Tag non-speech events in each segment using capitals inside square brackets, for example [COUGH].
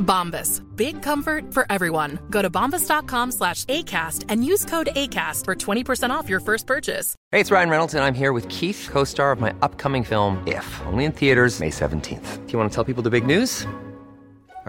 Bombas. Big comfort for everyone. Go to bombas.com slash ACAST and use code ACAST for 20% off your first purchase. Hey, it's Ryan Reynolds, and I'm here with Keith, co star of my upcoming film, If, only in theaters, May 17th. Do you want to tell people the big news?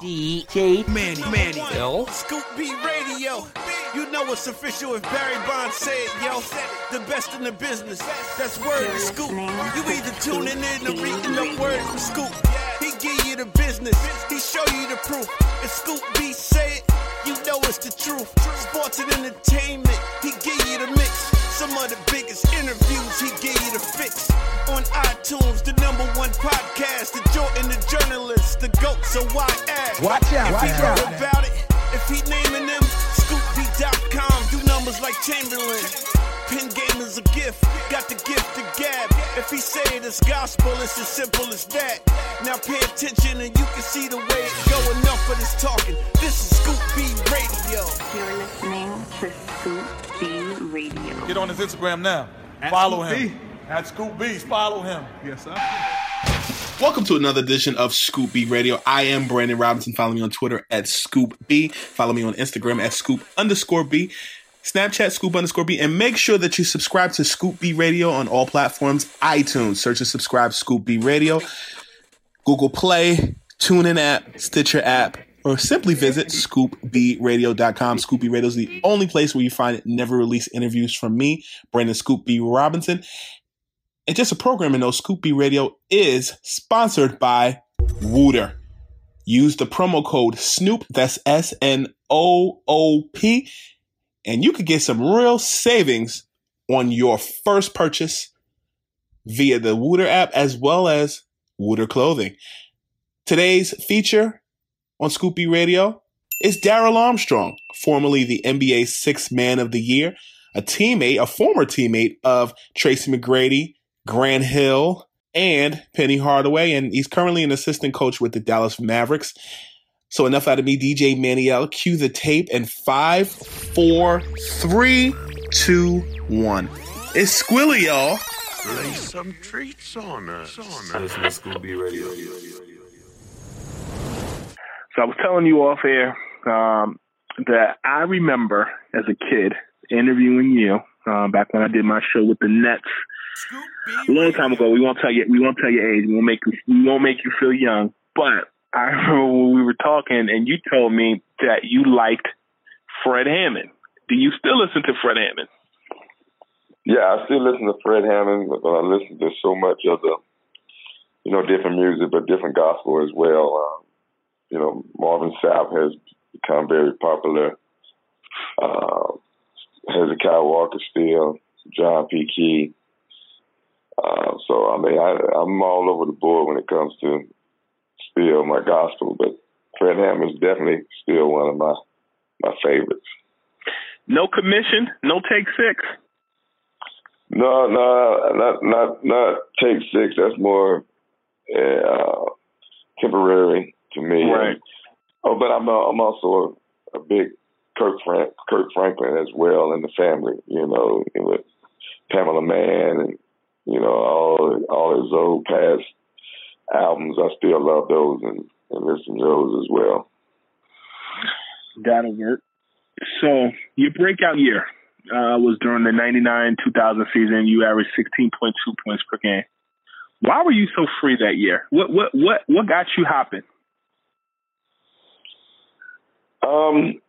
DJ Manny, Manny, L. Scoop B Radio. You know it's official if Barry Bonds said, yo. The best in the business. That's word to Scoop. You either tuning in or reading the word from Scoop. He give you the business. He show you the proof. If Scoop B say it, you know it's the truth. Sports and entertainment. He Some of the biggest interviews, he give you the fix. On iTunes, the number one podcast, the Jordan, the journalist, the GOAT, so why ask? Watch out, If watch he out. about it, if he naming them, scoopb.com, do numbers like Chamberlain. Pin game is a gift, got the gift to gab. If he say it is gospel, it's as simple as that. Now pay attention and you can see the way it go. Enough of this talking. This is Scoop B Radio. You're listening to Scoop B Radio. Get on his Instagram now. At follow Scoop him. At Scoop B's, follow him. Yes, sir. Welcome to another edition of Scoop B Radio. I am Brandon Robinson. Follow me on Twitter at Scoop B. Follow me on Instagram at Scoop underscore B. Snapchat Scoop underscore B. And make sure that you subscribe to Scoop B Radio on all platforms. iTunes, search and subscribe Scoop B Radio. Google Play, TuneIn app, Stitcher app, or simply visit scoopbradio.com. Scoop B Radio is the only place where you find never released interviews from me, Brandon Scoop B Robinson. And just a programming note, Scoop B Radio is sponsored by Wooter. Use the promo code Snoop, that's S N O O P, and you could get some real savings on your first purchase via the Wooter app as well as Wooter Clothing. Today's feature on Scoop B Radio is Darrell Armstrong, formerly the NBA Sixth Man of the Year, a teammate, a former teammate of Tracy McGrady, Grant Hill, and Penny Hardaway, and he's currently an assistant coach with the Dallas Mavericks. So enough out of me, DJ Maniel. Cue the tape and five, four, three, two, one. It's Squilly, y'all. Lay some treats on us. Listen to Scoop B Radio. So I was telling you off air um, that I remember as a kid interviewing you uh, back when I did my show with the Nets a long time ago. We won't tell you. We won't tell your age. We won't make you. We won't make you feel young. But I remember when we were talking, and you told me that you liked Fred Hammond. Do you still listen to Fred Hammond? Yeah, I still listen to Fred Hammond, but I listen to so much of the, you know, different music, but different gospel as well. Um, you know, Marvin Sapp has become very popular. Uh, Hezekiah Walker still, John P. Kee. Uh, so I mean, I, I'm all over the board when it comes to still my gospel, but Fred Hammond is definitely still one of my my favorites. No commission, no take six. No, no, not not not take six. That's more uh, temporary to me. Right. Oh, but I'm a, I'm also a, a big Kirk Frank Kirk Franklin as well in the family. You know, with Pamela Mann and you know all all his old past albums, I still love those and, and listen to those as well. That'll work. So your breakout year uh, was during the 99-2000 season. You averaged 16.2 points per game. Why were you so free that year? What what what what got you hopping? Um,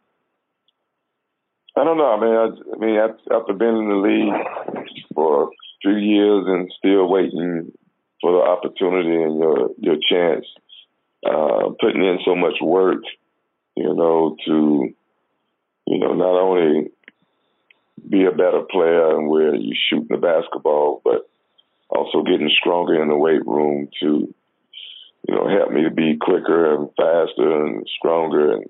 I don't know. I mean, I, I mean, after being in the league for a few years and still waiting for the opportunity and your your chance, uh, putting in so much work, you know, to you know not only be a better player and where you shoot the basketball, but also getting stronger in the weight room to you know help me to be quicker and faster and stronger and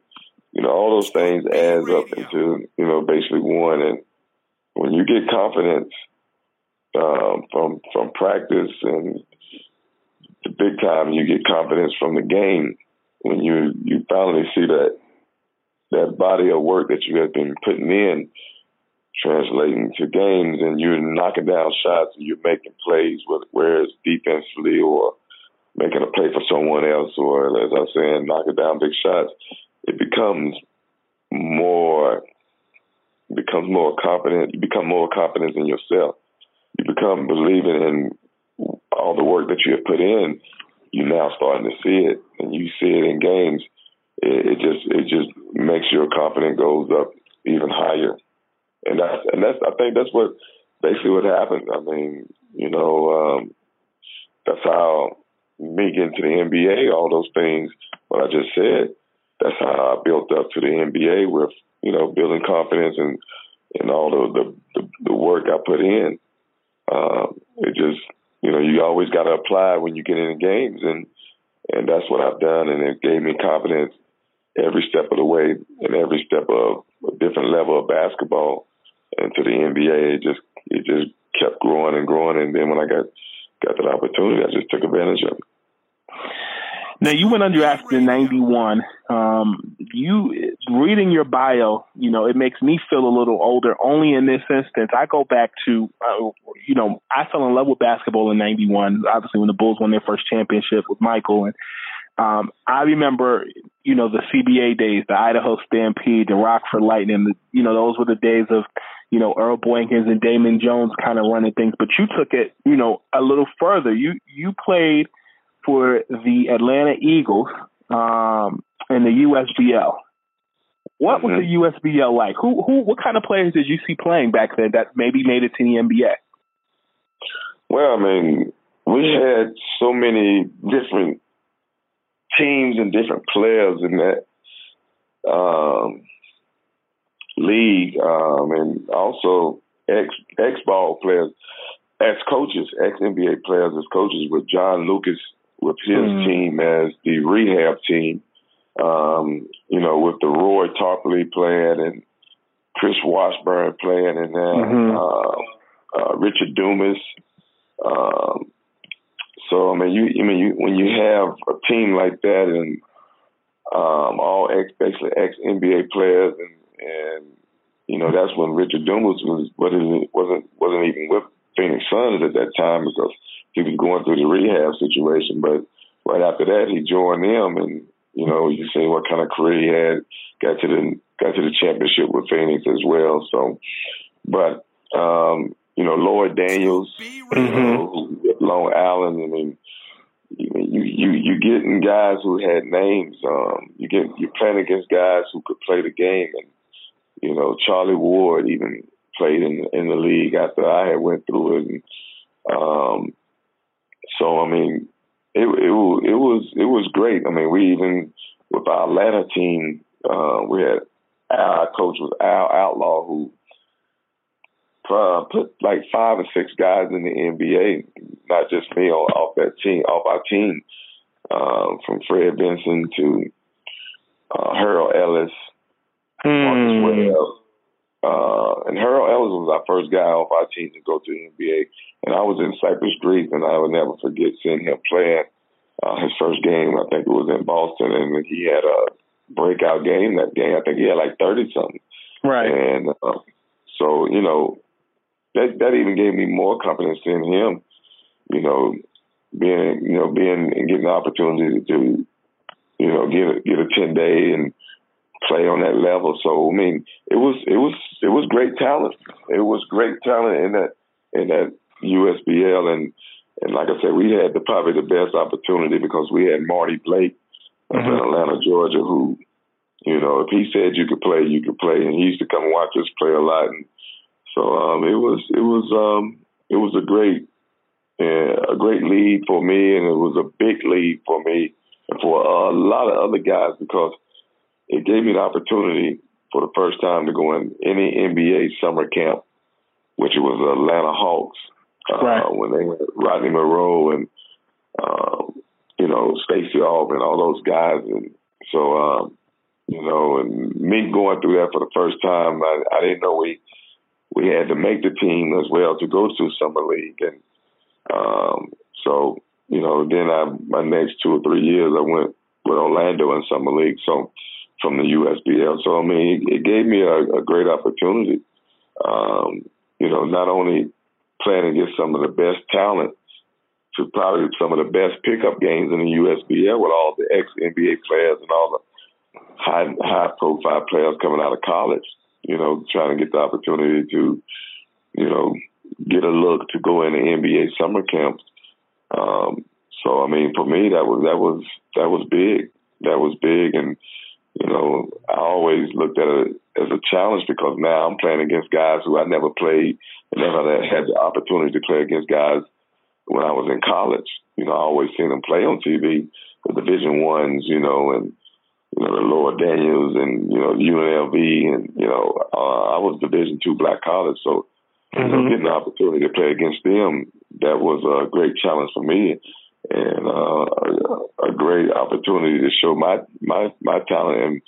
you know, all those things adds up into, you know, basically one. And when you get confidence um, from from practice and the big time, you get confidence from the game. When you you finally see that that body of work that you have been putting in translating to games, and you're knocking down shots and you're making plays, whether it's defensively or making a play for someone else, or as I was saying, knocking down big shots it becomes more becomes more confident. You become more confident in yourself. You become believing in all the work that you have put in. you're now starting to see it, and you see it in games. It, it just it just makes your confidence goes up even higher, and that's and that's I think that's what basically what happened. I mean, you know, um, that's how me getting to the NBA, all those things, what I just said, that's how I built up to the NBA with you know building confidence and and all the the, the work I put in. Um, it just you know you always got to apply when you get into games and and that's what I've done and it gave me confidence every step of the way and every step of a different level of basketball and to the NBA it just it just kept growing and growing and then when I got got that opportunity I just took advantage of it. Now you went undrafted in '91. Um, you reading your bio, you know, it makes me feel a little older. Only in this instance, I go back to, uh, you know, I fell in love with basketball in '91. Obviously, when the Bulls won their first championship with Michael, and um, I remember, you know, the CBA days, the Idaho Stampede, the Rockford Lightning. The, you know, those were the days of, you know, Earl Boykins and Damon Jones kind of running things. But you took it, you know, a little further. You you played for the Atlanta Eagles um, in the USBL. What was mm-hmm. the USBL like? Who who what kind of players did you see playing back then that maybe made it to the NBA? Well, I mean, we had so many different teams and different players in that um, league, um, and also ex ex ball players, ex coaches, ex NBA players as coaches with John Lucas with his mm. team as the rehab team. Um, you know, with the Roy Tarpley playing and Chris Washburn playing, and then mm-hmm. uh, uh, Richard Dumas. Um, so I mean, you I mean, you, when you have a team like that and um, all ex, basically ex NBA players, and, and you know that's when Richard Dumas was wasn't wasn't wasn't even with Phoenix Suns at that time because he was going through the rehab situation. But right after that, he joined them, and you know, you see what kind of career he had. Got to the got to the championship with Phoenix as well. So, but um, you know, Lloyd Daniels, mm-hmm. you know, Long Island. I mean, you you you getting guys who had names. Um, you get you're playing against guys who could play the game, and you know, Charlie Ward even played in in the league after I had went through it. And, um, so I mean, it, it it was it was great. I mean, we even with our Atlanta team, uh, we had our coach was Al Outlaw who uh, put like five or six guys in the NBA, not just me on off that team, off our team, uh, from Fred Vinson to uh, Harold Ellis, mm. Marcus Webb, uh, and Harold Ellis was our first guy off our team to go to the NBA. And I was in Cyprus Greece, and I will never forget seeing him playing uh, his first game. I think it was in Boston, and he had a breakout game that game. I think he had like 30 something. Right. And uh, so, you know, that that even gave me more confidence in him, you know, being you know being and getting the opportunity to you know get a, get a ten day and play on that level. So I mean, it was it was it was great talent. It was great talent in that in that USBL and and like I said, we had the probably the best opportunity because we had Marty Blake up in Atlanta, Georgia, who you know if he said you could play, you could play, and he used to come watch us play a lot. And so um, it was it was um, it was a great uh, a great lead for me, and it was a big lead for me and for a lot of other guys because it gave me the opportunity for the first time to go in any NBA summer camp, which was the Atlanta Hawks uh, Right. when they had Rodney Monroe and um, you know Stacey Aug and all those guys, and so um, you know, and me going through that for the first time, I, I didn't know we we had to make the team as well to go to summer league, and um, so you know, then I my next two or three years I went with Orlando in summer league, so from the USBL. So I mean, it, gave me a, a great opportunity. Um, you know, not only playing against some of the best talent to probably some of the best pickup games in the USBL with all the ex NBA players and all the high high profile players coming out of college. You know, trying to get the opportunity to, you know, get a look to go in the NBA summer camps. Um, so I mean, for me, that was that was that was big. That was big, and you know, I always looked at it as a challenge because now I'm playing against guys who I never played, and never had the opportunity to play against guys when I was in college. You know, I always seen them play on TV, the Division ones, you know, and you know the Lloyd Daniels and you know UNLV, and you know uh, I was Division two black college, so you know getting the opportunity to play against them that was a great challenge for me, and uh, a, a great opportunity to show my my my talent and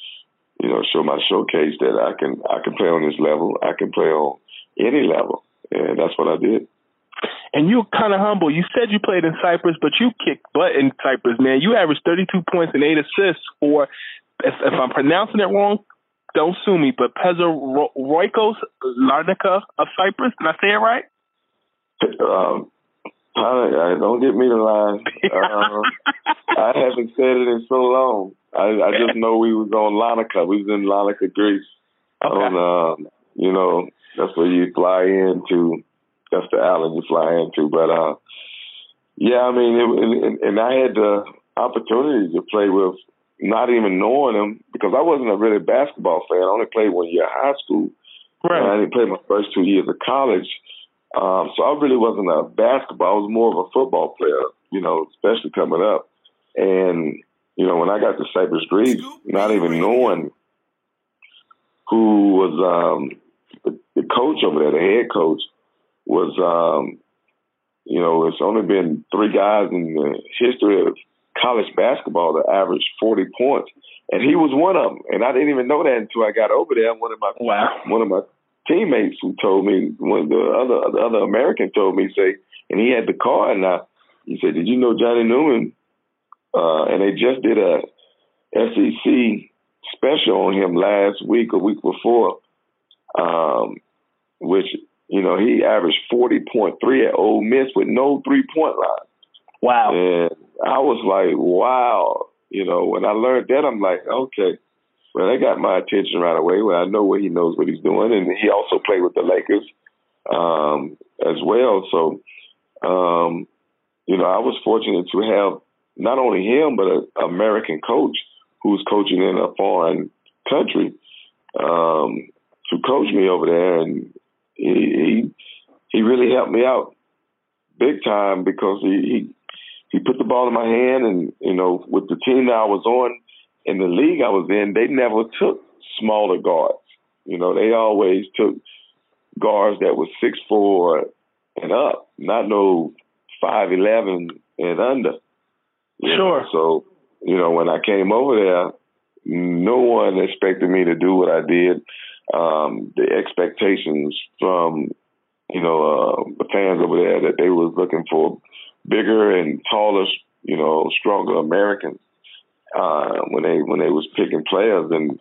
you know show my showcase that I can I can play on this level, I can play on any level, and that's what I did. And you're kind of humble. You said you played in Cyprus, but you kicked butt in Cyprus, man. You averaged 32 points and eight assists for, if, if I'm pronouncing it wrong, don't sue me, but Pezaroikos Larnaca of Cyprus. Did I say it right? Um, I, I don't get me to lie. [LAUGHS] Um, I haven't said it in so long. I, I just know we was on Larnaca. We was in Larnaca, Greece. Okay. On, um, you know, that's where you fly into. That's the island you fly into. But uh, yeah, I mean, it, and, and I had the opportunity to play with not even knowing him because I wasn't a really basketball fan. I only played one year of high school. Right. And I didn't play my first two years of college. Um, so I really wasn't a basketball. I was more of a football player, you know, especially coming up. And, you know, when I got to Cyprus Greece, not even knowing who was um, the, the coach over there, the head coach, was, um, you know, it's only been three guys in the history of college basketball that averaged 40 points. And he was one of them. And I didn't even know that until I got over there. One of my wow. one of my teammates who told me, one of the other the other American told me, say, and he had the card. And I, he said, "Did you know Johnny Neumann?" Uh, and they just did a SEC special on him last week or week before, um, which you know he averaged forty point three at Ole Miss with no three point line. Wow! And I was like, wow. You know, when I learned that, I'm like, okay. Well, that got my attention right away. Well, I know what he knows what he's doing, and he also played with the Lakers um, as well. So, um, you know, I was fortunate to have not only him but an American coach who's coaching in a foreign country um, to coach me over there, and he, he he really helped me out big time because he, he he put the ball in my hand, and you know, with the team that I was on in the league I was in, they never took smaller guards. You know, they always took guards that were six four and up, not no five eleven and under. Sure. Know? So, you know, when I came over there, no one expected me to do what I did. Um, the expectations from, you know, uh, the fans over there that they was looking for bigger and taller, you know, stronger Americans uh, when they when they was picking players. And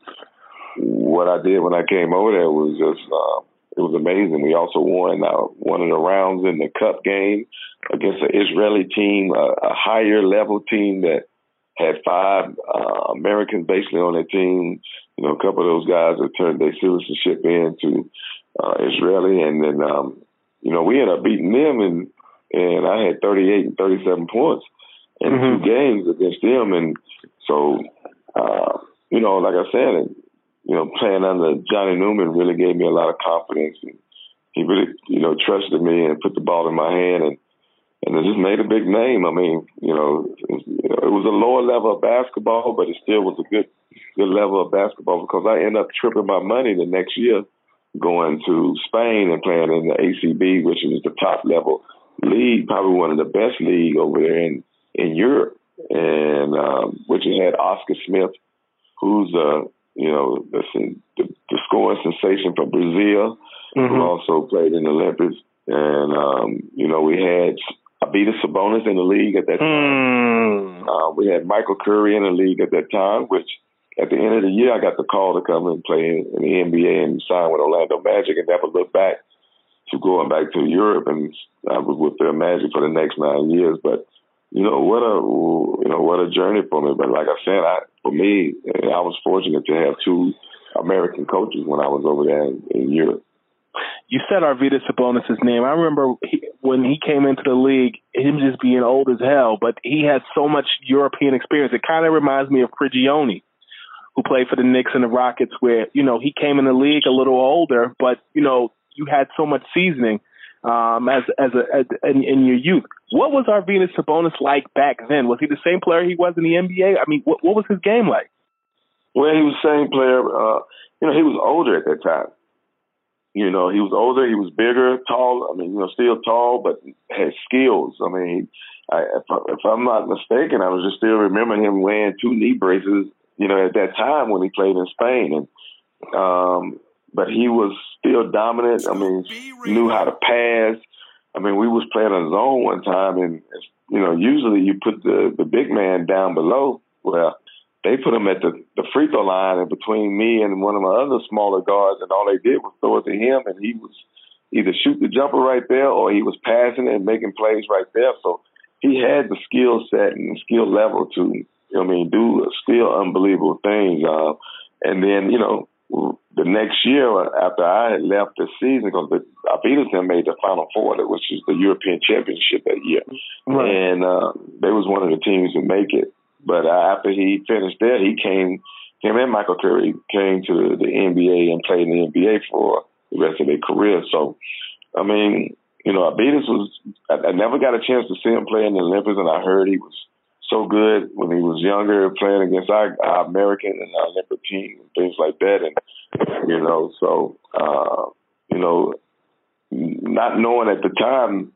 what I did when I came over there was just uh, it was amazing. We also won uh, one of the rounds in the cup game against an Israeli team, a, a higher level team that had five uh, Americans basically on their team. You know, a couple of those guys that turned their citizenship into uh, Israeli, and then um, you know we ended up beating them, and and I had 38 and 37 points in mm-hmm. two games against them, and so uh, you know, like I said, you know, playing under Johnny Neumann really gave me a lot of confidence, and he really you know trusted me and put the ball in my hand and and it just made a big name. I mean, you know, it, it was a lower level of basketball, but it still was a good good level of basketball because I ended up tripping my money the next year going to Spain and playing in the ACB, which is the top level league, probably one of the best league over there in in Europe, and um, which had Oscar Schmidt, who's a you know the, the, the scoring sensation from Brazil, mm-hmm. who also played in the Olympics, and um, you know we had Arvydas Sabonis in the league at that time. Mm. Uh, we had Michael Curry in the league at that time, which at the end of the year, I got the call to come and play in, in the NBA and sign with Orlando Magic and never look back to going back to Europe. And I was with their Magic for the next nine years. But, you know, what a, you know, what a journey for me. But like I said, I, for me, I was fortunate to have two American coaches when I was over there in, in Europe you said Arvydas Sabonis' name. I remember he, when he came into the league, him just being old as hell, but he had so much European experience. It kind of reminds me of Prigioni, who played for the Knicks and the Rockets, where you know he came in the league a little older, but you know you had so much seasoning um, as as a as, in, in your youth. What was Arvydas Sabonis like back then? Was he the same player he was in the NBA? I mean, what, what was his game like? Well, he was the same player. Uh, you know, he was older at that time. You know, he was older, he was bigger, tall. I mean, you know, still tall, but had skills. I mean, I, if, I, if I'm not mistaken, I was just still remembering him wearing two knee braces. You know, at that time when he played in Spain, and um, but he was still dominant. I mean, knew how to pass. I mean, we was playing a zone one time, and you know, usually you put the the big man down below. Well, they put him at the, the free throw line and between me and one of my other smaller guards, and all they did was throw it to him, and he was either shoot the jumper right there or he was passing it and making plays right there. So he had the skill set and skill level to, you know, I mean, do still unbelievable things. Uh, and then, you know, the next year after I had left the season, because the Arvydas made the Final Four, which is the European Championship that year, right. and uh, they was one of the teams to make it. But uh, after he finished there, he came, him and Michael Curry came to the NBA and played in the NBA for the rest of their career. So, I mean, you know, Arvydas was, I, I never got a chance to see him play in the Olympics, and I heard he was so good when he was younger, playing against our, our American and our Olympic team and things like that. And, you know, so, uh, you know, not knowing at the time,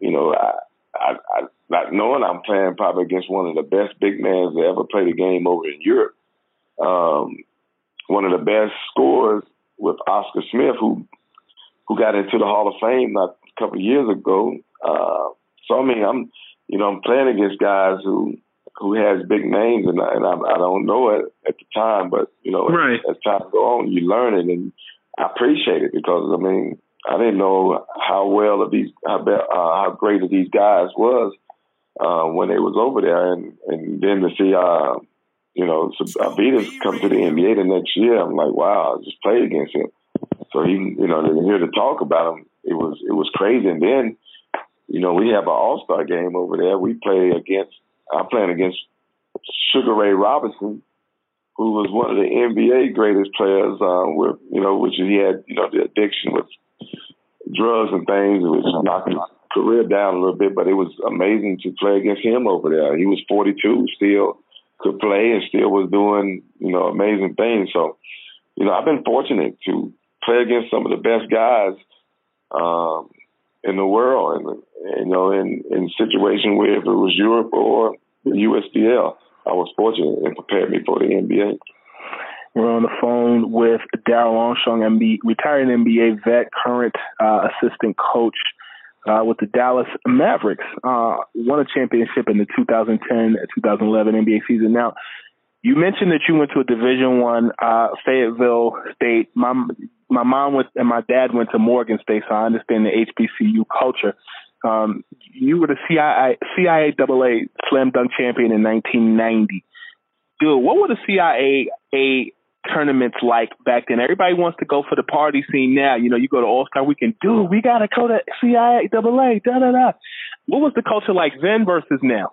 you know, I, I, I not knowing I'm playing probably against one of the best big men that ever played a game over in Europe. Um, one of the best scorers with Oscar Schmidt, who who got into the Hall of Fame not a couple of years ago. Uh, so I mean, I'm you know I'm playing against guys who who has big names, and, I, and I, I don't know it at the time, but you know, right. as, as time go on, you learn it, and I appreciate it because I mean, I didn't know how well of these how uh, how great of these guys was uh, when they was over there, and and then to see uh, you know Arvydas come to the NBA the next year, I'm like, wow, I just played against him. So he, you know, to hear to talk about him, it was it was crazy. And then, you know, we have an All Star game over there. We play against I'm playing against Sugar Ray Robinson, who was one of the NBA greatest players. Uh, with you know, which he had you know the addiction with drugs and things, which knocked his career down a little bit. But it was amazing to play against him over there. He was 42, still could play, and still was doing you know amazing things. So, you know, I've been fortunate to play against some of the best guys um, in the world, and you know, in in situation where if it was Europe or the USBL, I was fortunate and prepared me for the NBA. We're on the phone with Darrell Armstrong, MB, retired NBA vet, current uh, assistant coach uh, with the Dallas Mavericks. Uh, won a championship in the 2010-2011 NBA season. Now, you mentioned that you went to a Division One, uh, Fayetteville State. My my mom went and my dad went to Morgan State, so I understand the HBCU culture. Um, you were the CIA, CIAA slam dunk champion in 1990. Dude, what were the CIAA tournaments like back then? Everybody wants to go for the party scene now. You know, you go to All Star Weekend, dude, we gotta go to CIAA, da da da. What was the culture like then versus now?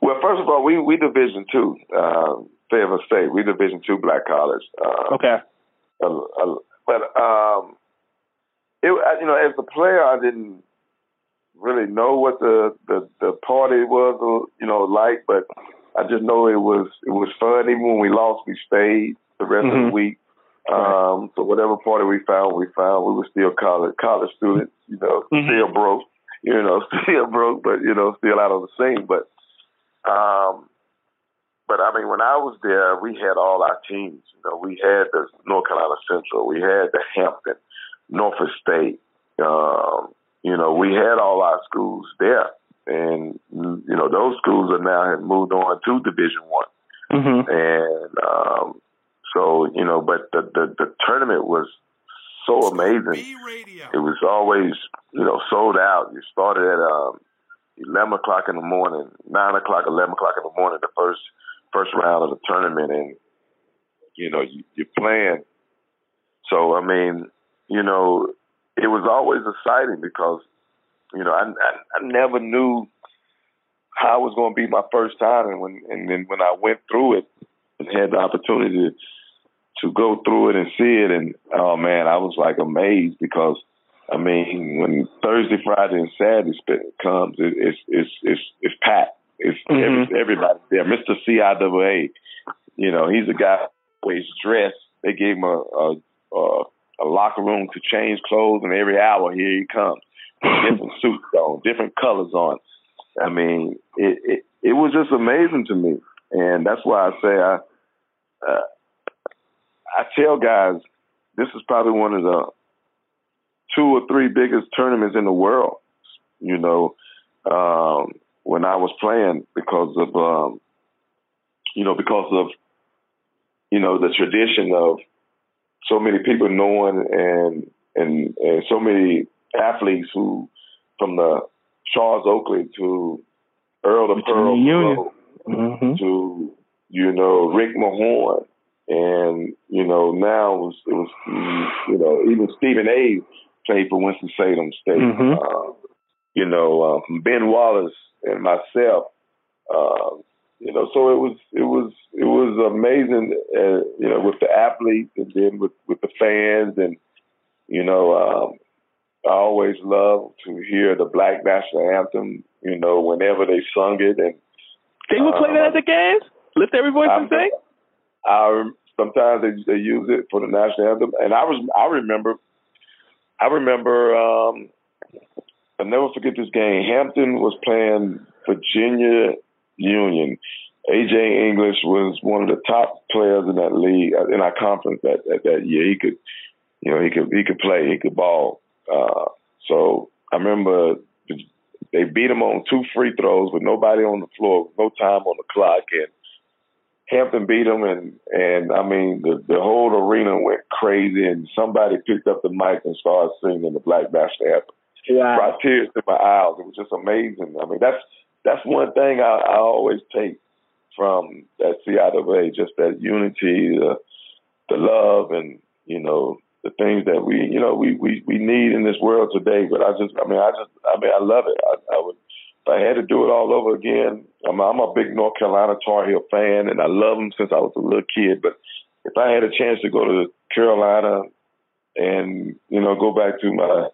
Well, first of all, we we Division two, uh, Fayetteville State. We Division two black college. Uh, okay. But um, it you know as a player, I didn't really know what the the, the party was, you know, like, but I just know it was it was fun. Even when we lost, we stayed the rest mm-hmm. of the mm-hmm. week. Um, so whatever party we found, we found. We were still college college students, you know, mm-hmm. still broke, you know, [LAUGHS] still broke, but you know, still out of the scene. But um, mean, when I was there, we had all our teams. You know, we had the North Carolina Central, we had the Hampton, Norfolk State. Um, you know, we had all our schools there, and you know, those schools are now have moved on to Division One, mm-hmm. and um, so you know, but the, the the tournament was so amazing. It was always you know sold out. You started at um, eleven o'clock in the morning, nine o'clock, eleven o'clock in the morning, the first first round of the tournament, and you know you, you're playing. So I mean, you know, it was always exciting because you know I I, I never knew how it was going to be my first time, and when and then when I went through it and had the opportunity to, to go through it and see it, and oh man, I was like amazed because I mean, when Thursday, Friday, and Saturday comes, it, it's it's it's it's packed. It's mm-hmm. every, everybody there. Mister CIAA, you know, he's a guy always dressed. They gave him a, a a a locker room to change clothes, and every hour here he comes, different suits on, different colors on. I mean, it, it it was just amazing to me, and that's why I say I uh, I tell guys this is probably one of the two or three biggest tournaments in the world. You know, um, when I was playing because of um, you know because of you know the tradition of so many people knowing and and and so many athletes who from the Charles Oakley to Earl the Pearl mm-hmm. to you know Rick Mahorn and you know now it was, it was you know even Stephen A played for Winston Salem State. Mm-hmm. Uh, you know, uh, Ben Wallace and myself. Uh, you know, so it was it was it was amazing. Uh, you know, with the athletes and then with with the fans and you know, um, I always love to hear the Black National Anthem. You know, whenever they sung it and they would play that at the games. Lift every voice and sing. I sometimes they they use it for the national anthem, and I was I remember I remember um, I'll never forget this game. Hampton was playing Virginia Union. AJ English was one of the top players in that league uh, in our conference that that, that year. He could, you know, he could he could play, he could ball. Uh, so I remember they beat him on two free throws with nobody on the floor, no time on the clock, and Hampton beat them, and and I mean the the whole arena went crazy, and somebody picked up the mic and started singing the Black National Anthem. Wow. Brought tears to my eyes. It was just amazing. I mean, that's that's one thing I, I always take from that CIAA, just that unity, the the love, and you know the things that we you know we we we need in this world today. But I just, I mean, I just, I mean, I love it. I, I would if I had to do it all over again, I'm, I'm a big North Carolina Tar Heel fan, and I love them since I was a little kid. But if I had a chance to go to Carolina and you know go back to my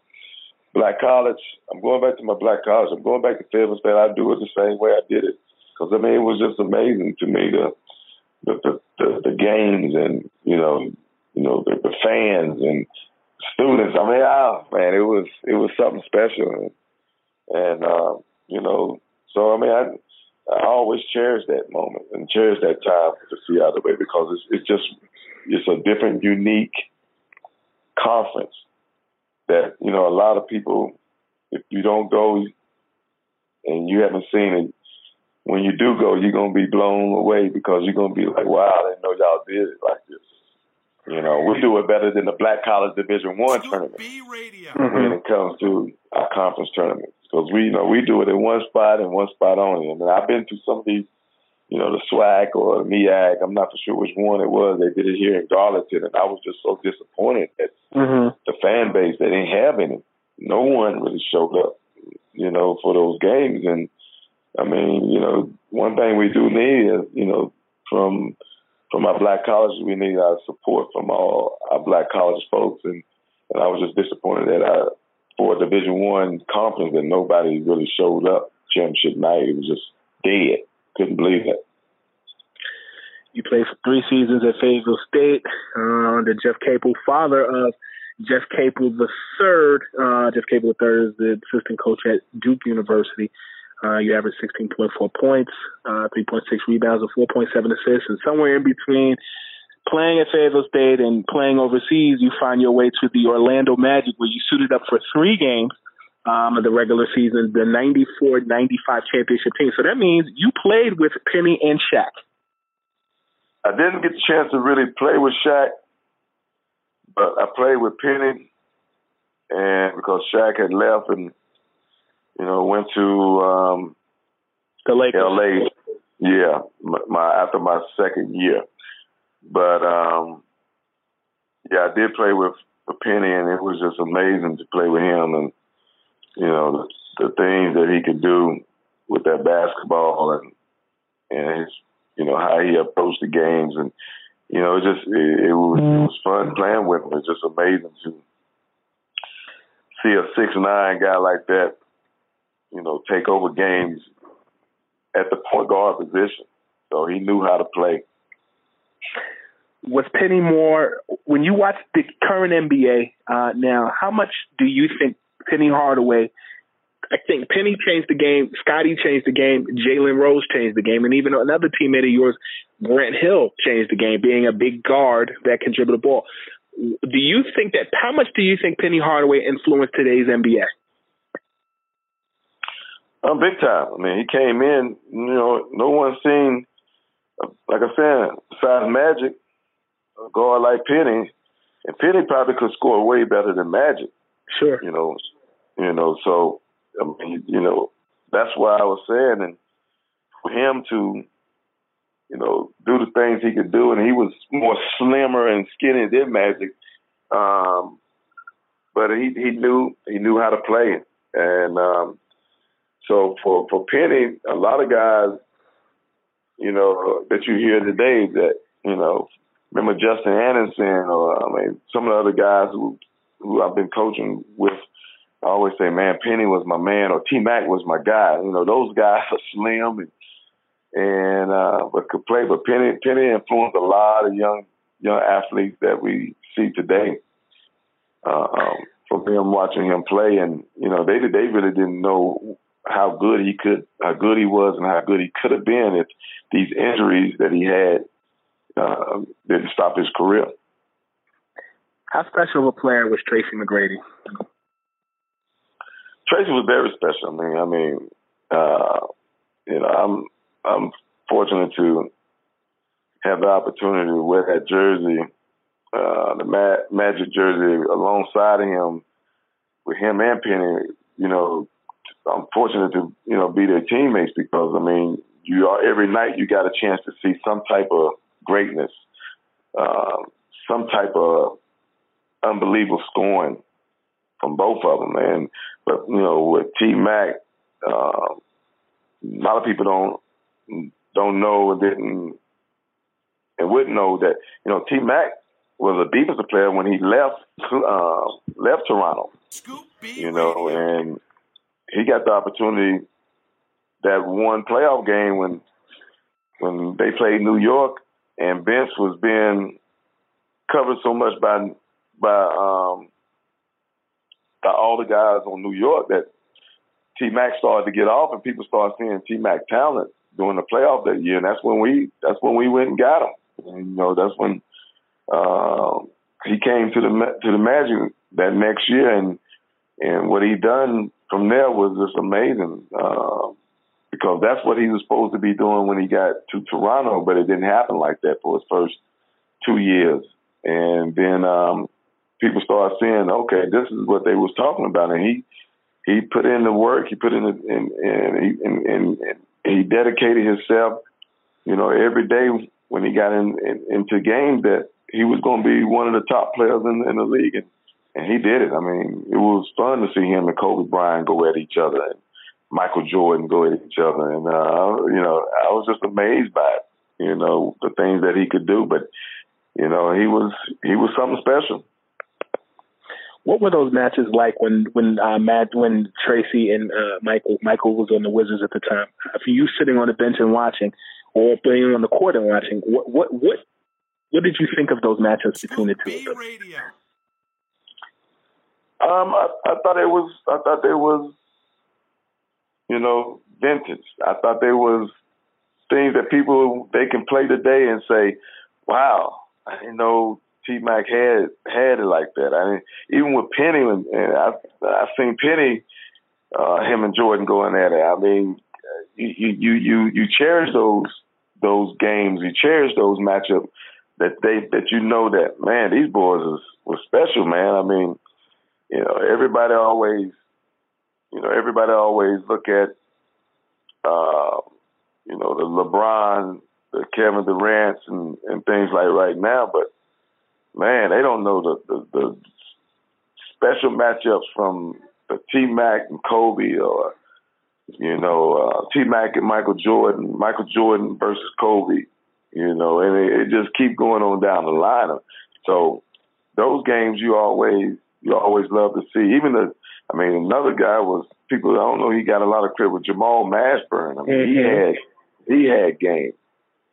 black college, I'm going back to my black college. I'm going back to Fayetteville State. I do it the same way I did it because I mean it was just amazing to me the the the, the, the games and you know you know the, the fans and students. I mean, oh man, it was it was something special, and, and uh, you know, so I mean, I I always cherish that moment and cherish that time to see out of the way because it's it's just it's a different, unique conference that you know a lot of people. If you don't go and you haven't seen it, when you do go, you're gonna be blown away because you're gonna be like, "Wow, I didn't know y'all did it like this." You know, we do it better than the Black College Division One tournament Mm-hmm. when it comes to our conference tournaments because we, you know, we do it in one spot and one spot only. And I've been to some of these, you know, the SWAC or the MEAC. I'm not for sure which one it was. They did it here in Darlington, and I was just so disappointed that Mm-hmm. the fan base they didn't have any. No one really showed up, you know, for those games. And I mean, you know, one thing we do need is, you know, from from our black colleges, we need our support from all our black college folks. And and I was just disappointed that I, for a Division One conference, that nobody really showed up championship night. It was just dead. Couldn't believe that. You played for three seasons at Fayetteville State uh, under Jeff Capel, father of Jeff Capel the third. Uh, Jeff Capel the third is the assistant coach at Duke University. Uh, you averaged 16.4 points, uh, 3.6 rebounds, and 4.7 assists, and somewhere in between playing at Fayetteville State and playing overseas, you find your way to the Orlando Magic, where you suited up for three games um, of the regular season, the 94-95 championship team. So that means you played with Penny and Shaq. I didn't get the chance to really play with Shaq, but I played with Penny, and because Shaq had left and you know went to um, the Lakers. L.A. Yeah, my, my after my second year, but um, yeah, I did play with, with Penny, and it was just amazing to play with him, and you know the, the things that he could do with that basketball and and his you know how he approached the games and you know it just it, it was it was fun playing with him. It's just amazing to see a six nine guy like that, you know, take over games at the point guard position. So he knew how to play. Was Penny more when you watch the current NBA uh, now? How much do you think Penny Hardaway? I think Penny changed the game. Scotty changed the game. Jalen Rose changed the game, and even another teammate of yours, Grant Hill, changed the game, being a big guard that can dribble the ball. Do you think that? How much do you think Penny Hardaway influenced today's NBA? Um, big time. I mean, he came in. You know, no one seen, like I said, besides Magic, a guard like Penny, and Penny probably could score way better than Magic. Sure. You know, you know. So, I mean, you know, that's why I was saying, and for him to, you know, do the things he could do, and he was more slimmer and skinny than Magic. Um, but he he knew he knew how to play, it. and um, so for for Penny, a lot of guys, you know, that you hear today that you know, remember Justin Anderson or I mean some of the other guys who who I've been coaching with. I always say, man, Penny was my man, or T Mac was my guy. You know, those [LAUGHS] guys are slim and and uh, but could play. But Penny Penny influenced a lot of young young athletes that we see today. Uh, um, from him watching him play, and you know, they they really didn't know how good he could, how good he was, and how good he could have been if these injuries that he had uh, didn't stop his career. How special of a player was Tracy McGrady? Tracy was very special. I mean, I mean, uh, you know, I'm I'm fortunate to have the opportunity to wear that jersey, uh, the Ma- Magic jersey, alongside him, with him and Penny. You know, I'm fortunate to you know be their teammates because I mean, you are every night you got a chance to see some type of greatness, uh, some type of unbelievable scoring from both of them, and but you know with T Mac, uh, a lot of people don't don't know and didn't and wouldn't know that you know T Mac was a defensive player when he left uh, left Toronto, you know, and he got the opportunity that one playoff game when when they played New York and Vince was being covered so much by by um all the guys on New York that T Mac started to get off and people started seeing T Mac talent during the playoff that year and that's when we that's when we went and got him. And, you know, that's when uh, he came to the to the Magic that next year and and what he done from there was just amazing. Uh, because that's what he was supposed to be doing when he got to Toronto, but it didn't happen like that for his first two years. and then um, people started saying, okay, this is what they was talking about, and he he put in the work, he put in the and and he and, and, he dedicated himself, you know, every day when he got in, in into games that he was going to be one of the top players in, in the league, and and he did it. I mean, it was fun to see him and Kobe Bryant go at each other, and Michael Jordan go at each other, and uh, you know, I was just amazed by it, you know, the things that he could do, but you know, he was he was something special. What were those matches like when when uh, Matt when Tracy and uh, Michael Michael was on the Wizards at the time? For you sitting on the bench and watching, or being on the court and watching, what what what what did you think of those matchups between the two of them? Um, I, I thought it was I thought there was you know vintage. I thought there was things that people they can play today and say, "Wow, I didn't know T Mac had had it like that. I mean, even with Penny, and, and I I seen Penny, uh, him and Jordan going at it. I mean, you you you you cherish those those games. You cherish those matchups that they that you know that man these boys was was special, man. I mean, you know everybody always, you know everybody always look at, uh, you know the LeBron, the Kevin Durant's and and things like right now, but man, they don't know the, the, the special matchups from the T Mac and Kobe or you know, uh, T Mac and Michael Jordan, Michael Jordan versus Kobe, you know, and it, it just keep going on down the line. So those games you always you always love to see. Even the I mean, another guy was people I don't know he got a lot of credit with Jamal Mashburn. I mean, mm-hmm. he had he had game.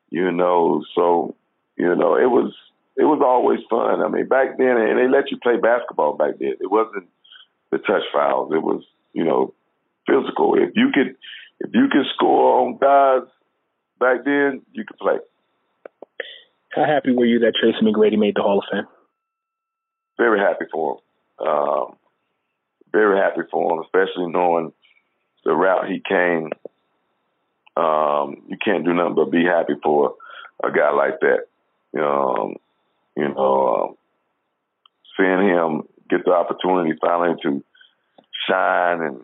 You know, so you know, it was it was always fun. I mean, back then, and they let you play basketball back then. It wasn't the touch fouls. It was, you know, physical. If you could, if you could score on guys back then, you could play. How happy were you that Tracy McGrady made the Hall of Fame? Very happy for him. Um, very happy for him, especially knowing the route he came. Um, you can't do nothing but be happy for a guy like that. Um, you know, um, seeing him get the opportunity finally to shine and,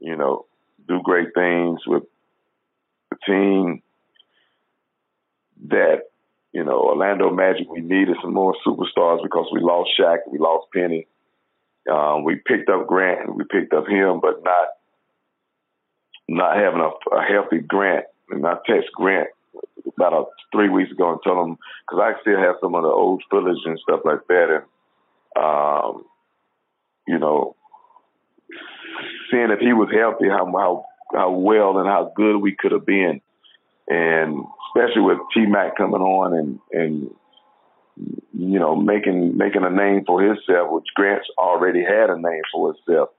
you know, do great things with the team that, you know, Orlando Magic, we needed some more superstars because we lost Shaq, we lost Penny. Um, we picked up Grant we picked up him, but not not having a, a healthy Grant. And I text Grant about a, three weeks ago and told him because I still have some of the old footage and stuff like that, and um, you know, seeing if he was healthy, how how how well and how good we could have been, and especially with T Mac coming on and and you know making making a name for himself, which Grant's already had a name for himself.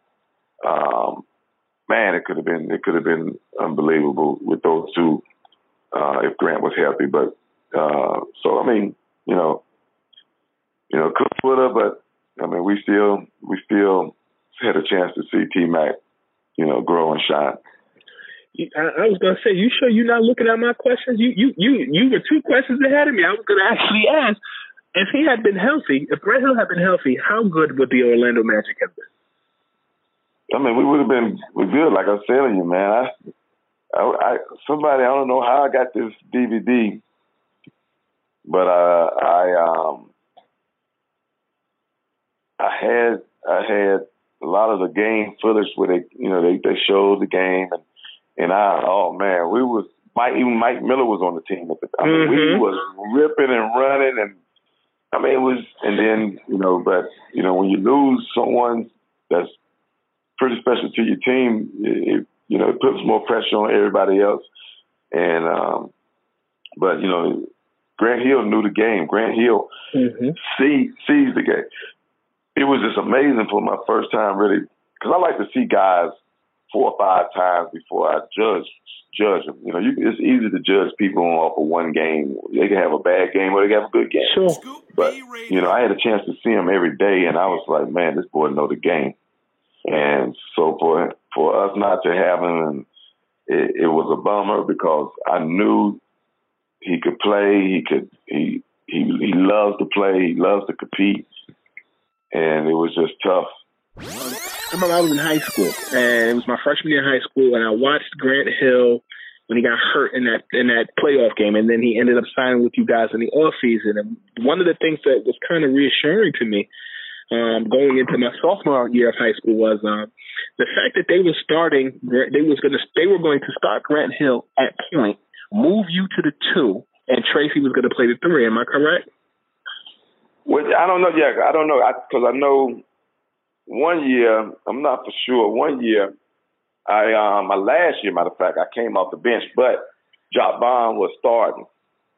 Um, man, it could have been it could have been unbelievable with those two uh, if Grant was healthy. But uh, so I mean, you know, you know, could would have, but I mean, we still we still had a chance to see T Mac, you know, grow and shine. I, was gonna say, you sure you're not looking at my questions? You you you you were two questions ahead of me. I was gonna [LAUGHS] actually ask if he had been healthy, if Brett Hill had been healthy, how good would the Orlando Magic have been? I mean, we would have been we good, like I was telling you, man. I I, I somebody I don't know how I got this DVD, but uh, I um I had I had a lot of the game footage where they you know they they showed the game and and I oh man we was Mike even Mike Miller was on the team at the time. I mean, mm-hmm. we was ripping and running and I mean it was and then you know but you know when you lose someone that's pretty special to your team it, you know, it puts more pressure on everybody else. And um, but you know, Grant Hill knew the game. Grant Hill mm-hmm. see, sees the game. It was just amazing for my first time, really, because I like to see guys four or five times before I judge judge them. You know, you, it's easy to judge people off of one game. They can have a bad game or they can have a good game. Sure. But you know, I had a chance to see him every day, and I was like, man, this boy know the game. And so for for us not to have him, it, it was a bummer because I knew he could play. He could he he he loves to play. He loves to compete, and it was just tough. I remember I was in high school, and it was my freshman year in high school, and I watched Grant Hill when he got hurt in that in that playoff game, and then he ended up signing with you guys in the off season. And one of the things that was kind of reassuring to me um, going into my sophomore year of high school was um, the fact that they were starting. They was going to they were going to start Grant Hill at point, move you to the two, and Tracy was going to play the three. Am I correct? Which I don't know. Yeah, I don't know because I, I know one year, I'm not for sure. One year, I um my last year, matter of fact, I came off the bench, but Jock Bond was starting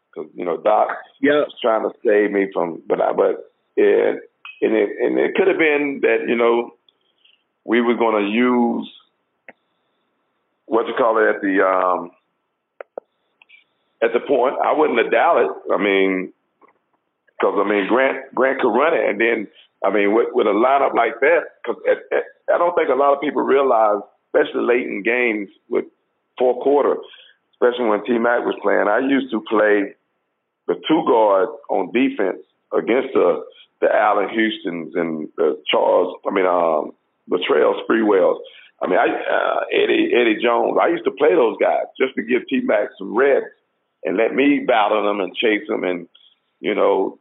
because you know Doc yep. was trying to save me from, but I but it and it and it could have been that you know we were going to use what you call it at the um at the point. I wouldn't have doubted. I mean, because I mean Grant Grant could run it, and then I mean, with, with a lineup like that, because I don't think a lot of people realize, especially late in games with fourth quarter, especially when T Mac was playing. I used to play the two guard on defense against the the Allan Houstons and the Charles. I mean, um, Latrell Sprewells. I mean, I uh, Eddie Eddie Jones. I used to play those guys just to give T Mac some rest and let me battle them and chase them, and you know,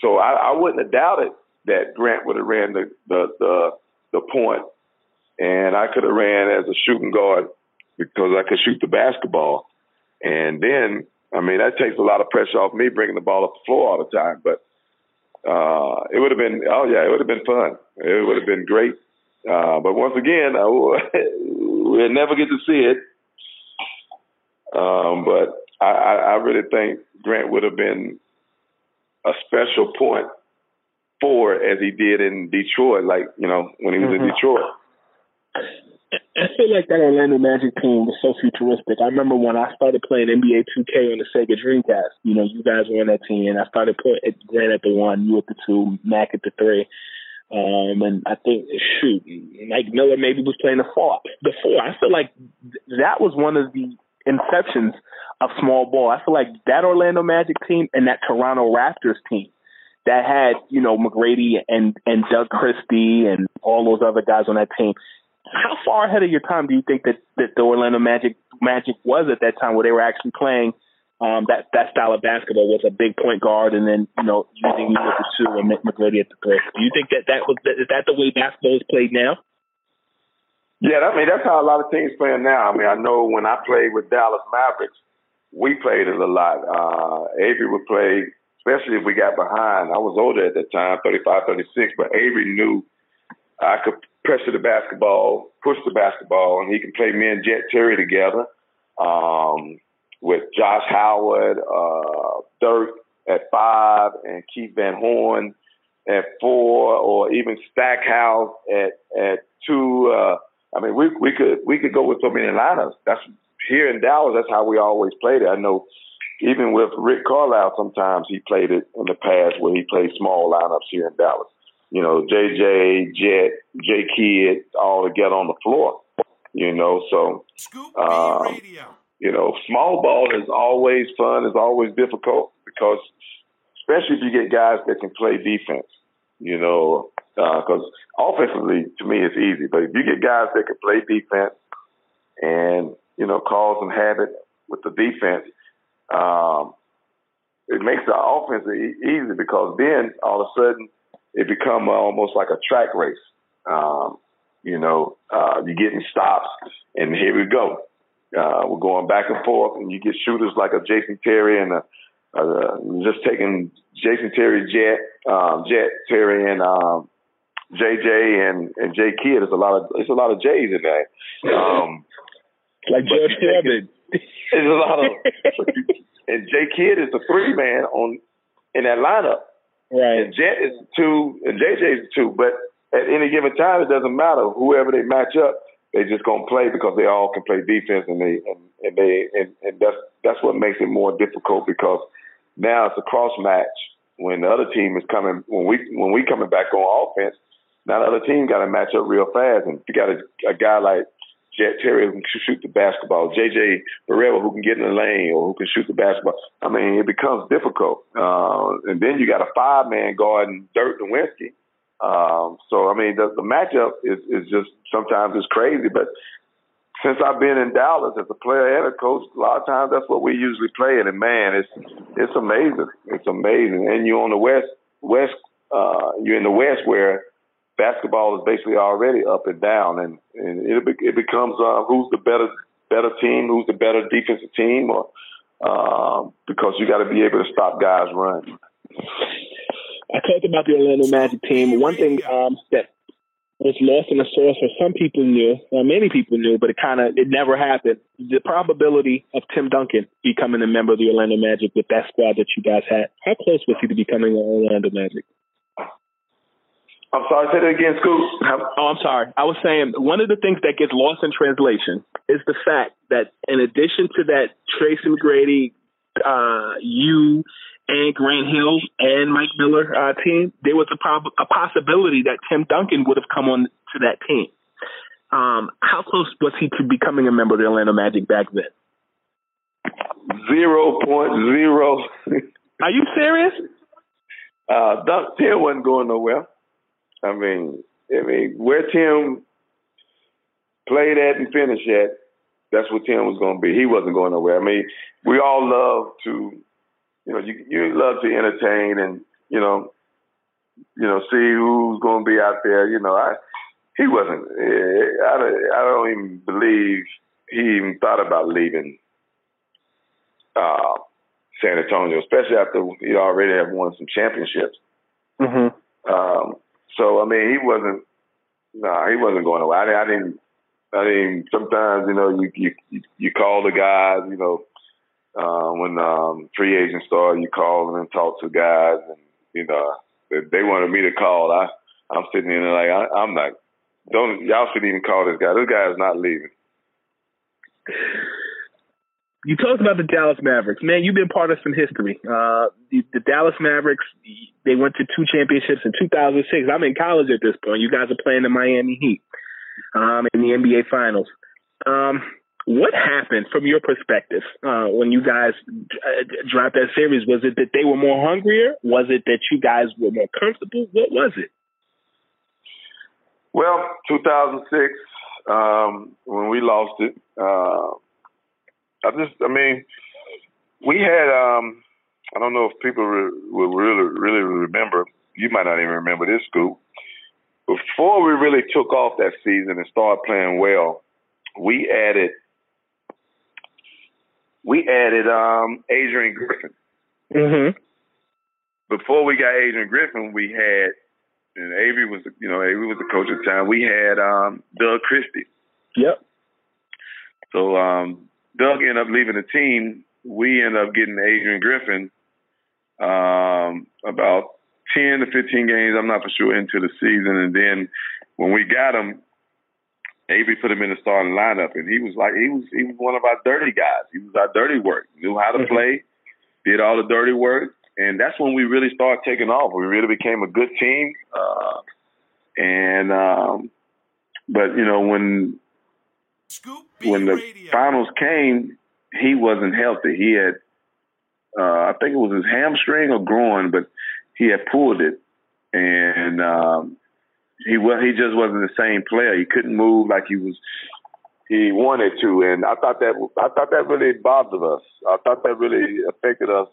so I, I wouldn't have doubted that Grant would have ran the the the, the point, and I could have ran as a shooting guard because I could shoot the basketball. And then, I mean, that takes a lot of pressure off me bringing the ball up the floor all the time. But uh, it would have been, oh yeah, it would have been fun. It would have been great. Uh, but once again, I, [LAUGHS] we'll never get to see it. Um, but I, I really think Grant would have been a special point forward as he did in Detroit, like, you know, when he was mm-hmm. in Detroit. I feel like that Orlando Magic team was so futuristic. I remember when I started playing NBA 2K on the Sega Dreamcast. You know, you guys were on that team, and I started putting Grant at the one, you at the two, Mac at the three. Um, and I think, shoot, Mike Miller maybe was playing the four. The four. I feel like that was one of the inceptions of small ball. I feel like that Orlando Magic team and that Toronto Raptors team that had, you know, McGrady and, and Doug Christie and all those other guys on that team. How far ahead of your time do you think that, that the Orlando Magic Magic was at that time where they were actually playing um, that that style of basketball with a big point guard and then you know using you at the two and McGrady at the three? Do you think that that was is that the way basketball is played now? Yeah, I mean that's how a lot of teams playing now. I mean, I know when I played with Dallas Mavericks, we played it a lot. Uh, Avery would play especially if we got behind. I was older at that time, 35, 36, but Avery knew I could pressure the basketball, push the basketball, and he could play me and Jet Terry together um, with Josh Howard, uh, Dirk at five, and Keith Van Horn at four, or even Stackhouse at at two. Uh, I mean, we we could we could go with so many lineups. That's here in Dallas. That's how we always played it. I know even with Rick Carlisle, sometimes he played it in the past where he played small lineups here in Dallas. You know, JJ, Jet, J Kidd all together on the floor. You know, so um, you know, small ball is always fun. It's always difficult because, especially if you get guys that can play defense. You know, because uh, offensively, to me, it's easy. But if you get guys that can play defense and you know cause some havoc with the defense, um, it makes the offense easy because then all of a sudden it becomes almost like a track race. Um, you know, uh, you're getting stops, and here we go. Uh, we're going back and forth, and you get shooters like a Jason Terry and a, uh, just taking Jason Terry, Jet, um, Jet Terry, and um, JJ and and J Kidd. There's a lot of there's a lot of J's in there. Um, like George Foreman. There's a lot of [LAUGHS] and J Kidd is the three man on in that lineup. Right. And Jet is two and JJ is two. But at any given time it doesn't matter. Whoever they match up, they just gonna play because they all can play defense and they and, and they and, and that's that's what makes it more difficult because now it's a cross match when the other team is coming when we when we coming back on offense, now the other team got to match up real fast. And you got a, a guy like Jet Terry who can shoot the basketball, JJ Barea who can get in the lane or who can shoot the basketball. I mean, it becomes difficult. Uh, and then you got a five man guarding Dirk Nowitzki. Um, so I mean, the, the matchup is is just sometimes it's crazy, but since I've been in Dallas as a player and a coach, a lot of times that's what we usually play. And man, it's it's amazing. It's amazing. And you're on the west west. Uh, you're in the west where basketball is basically already up and down, and and it it becomes uh, who's the better better team, who's the better defensive team, or uh, because you got to be able to stop guys run. I talked about the Orlando Magic team. One thing um, that was lost in the sauce, or some people knew, or many people knew, but it kind of it never happened. The probability of Tim Duncan becoming a member of the Orlando Magic with that squad that you guys had, how close was he to becoming an Orlando Magic? I'm sorry, say that again, Scoop. Oh, I'm sorry. I was saying one of the things that gets lost in translation is the fact that in addition to that Tracy McGrady, uh, you and Grant Hill and Mike Miller uh, team, there was a, prob- a possibility that Tim Duncan would have come on to that team. Um, how close was he to becoming a member of the Orlando Magic back then? Zero point zero. Are you serious? Uh, Dunk, Tim wasn't going nowhere. I mean, I mean, where Tim played at and finished at, that's what Tim was going to be. He wasn't going nowhere. I mean, we all love to you know, you you love to entertain and you know, you know, see who's going to be out there. You know, I he wasn't. Eh, I I don't even believe he even thought about leaving uh, San Antonio, especially after he already had won some championships. Mm-hmm. Um, so I mean, he wasn't. Nah, he wasn't going away. I, I didn't. I mean, sometimes you know, you you you call the guys, you know, uh, when um, free agents start, you call them and talk to guys, and you know they, they wanted me to call. I I'm sitting in there like I, I'm not. Don't y'all shouldn't even call this guy. This guy is not leaving. You talked about the Dallas Mavericks, man. You've been part of some history. Uh, the, the Dallas Mavericks, they went to two championships in 2006. I'm in college at this point. You guys are playing the Miami Heat um, in the NBA Finals. Um, what happened from your perspective uh, when you guys uh, dropped that series? Was it that they were more hungrier? Was it that you guys were more comfortable? What was it? Well, 2006, um, when we lost it, uh, I just, I mean, we had, um, I don't know if people re- will really, really remember. You might not even remember this, Scoop. Before we really took off that season and started playing well, we added we added um, Adrian Griffin. Mm-hmm. Before we got Adrian Griffin, we had and Avery was you know Avery was the coach at the time. We had um, Doug Christie. Yep. So um, Doug ended up leaving the team. We ended up getting Adrian Griffin um, about ten to fifteen games. I'm not for sure into the season, and then when we got him, Avery put him in the starting lineup, and he was like he was he was one of our dirty guys. He was our dirty work. Knew how to mm-hmm. play, did all the dirty work, and that's when we really started taking off. We really became a good team. Uh, and um, but you know when when the finals came, he wasn't healthy. He had uh, I think it was his hamstring or groin, but he had pulled it, and um, he was he just wasn't the same player. He couldn't move like he was he wanted to, and I thought that I thought that really bothered us. I thought that really affected us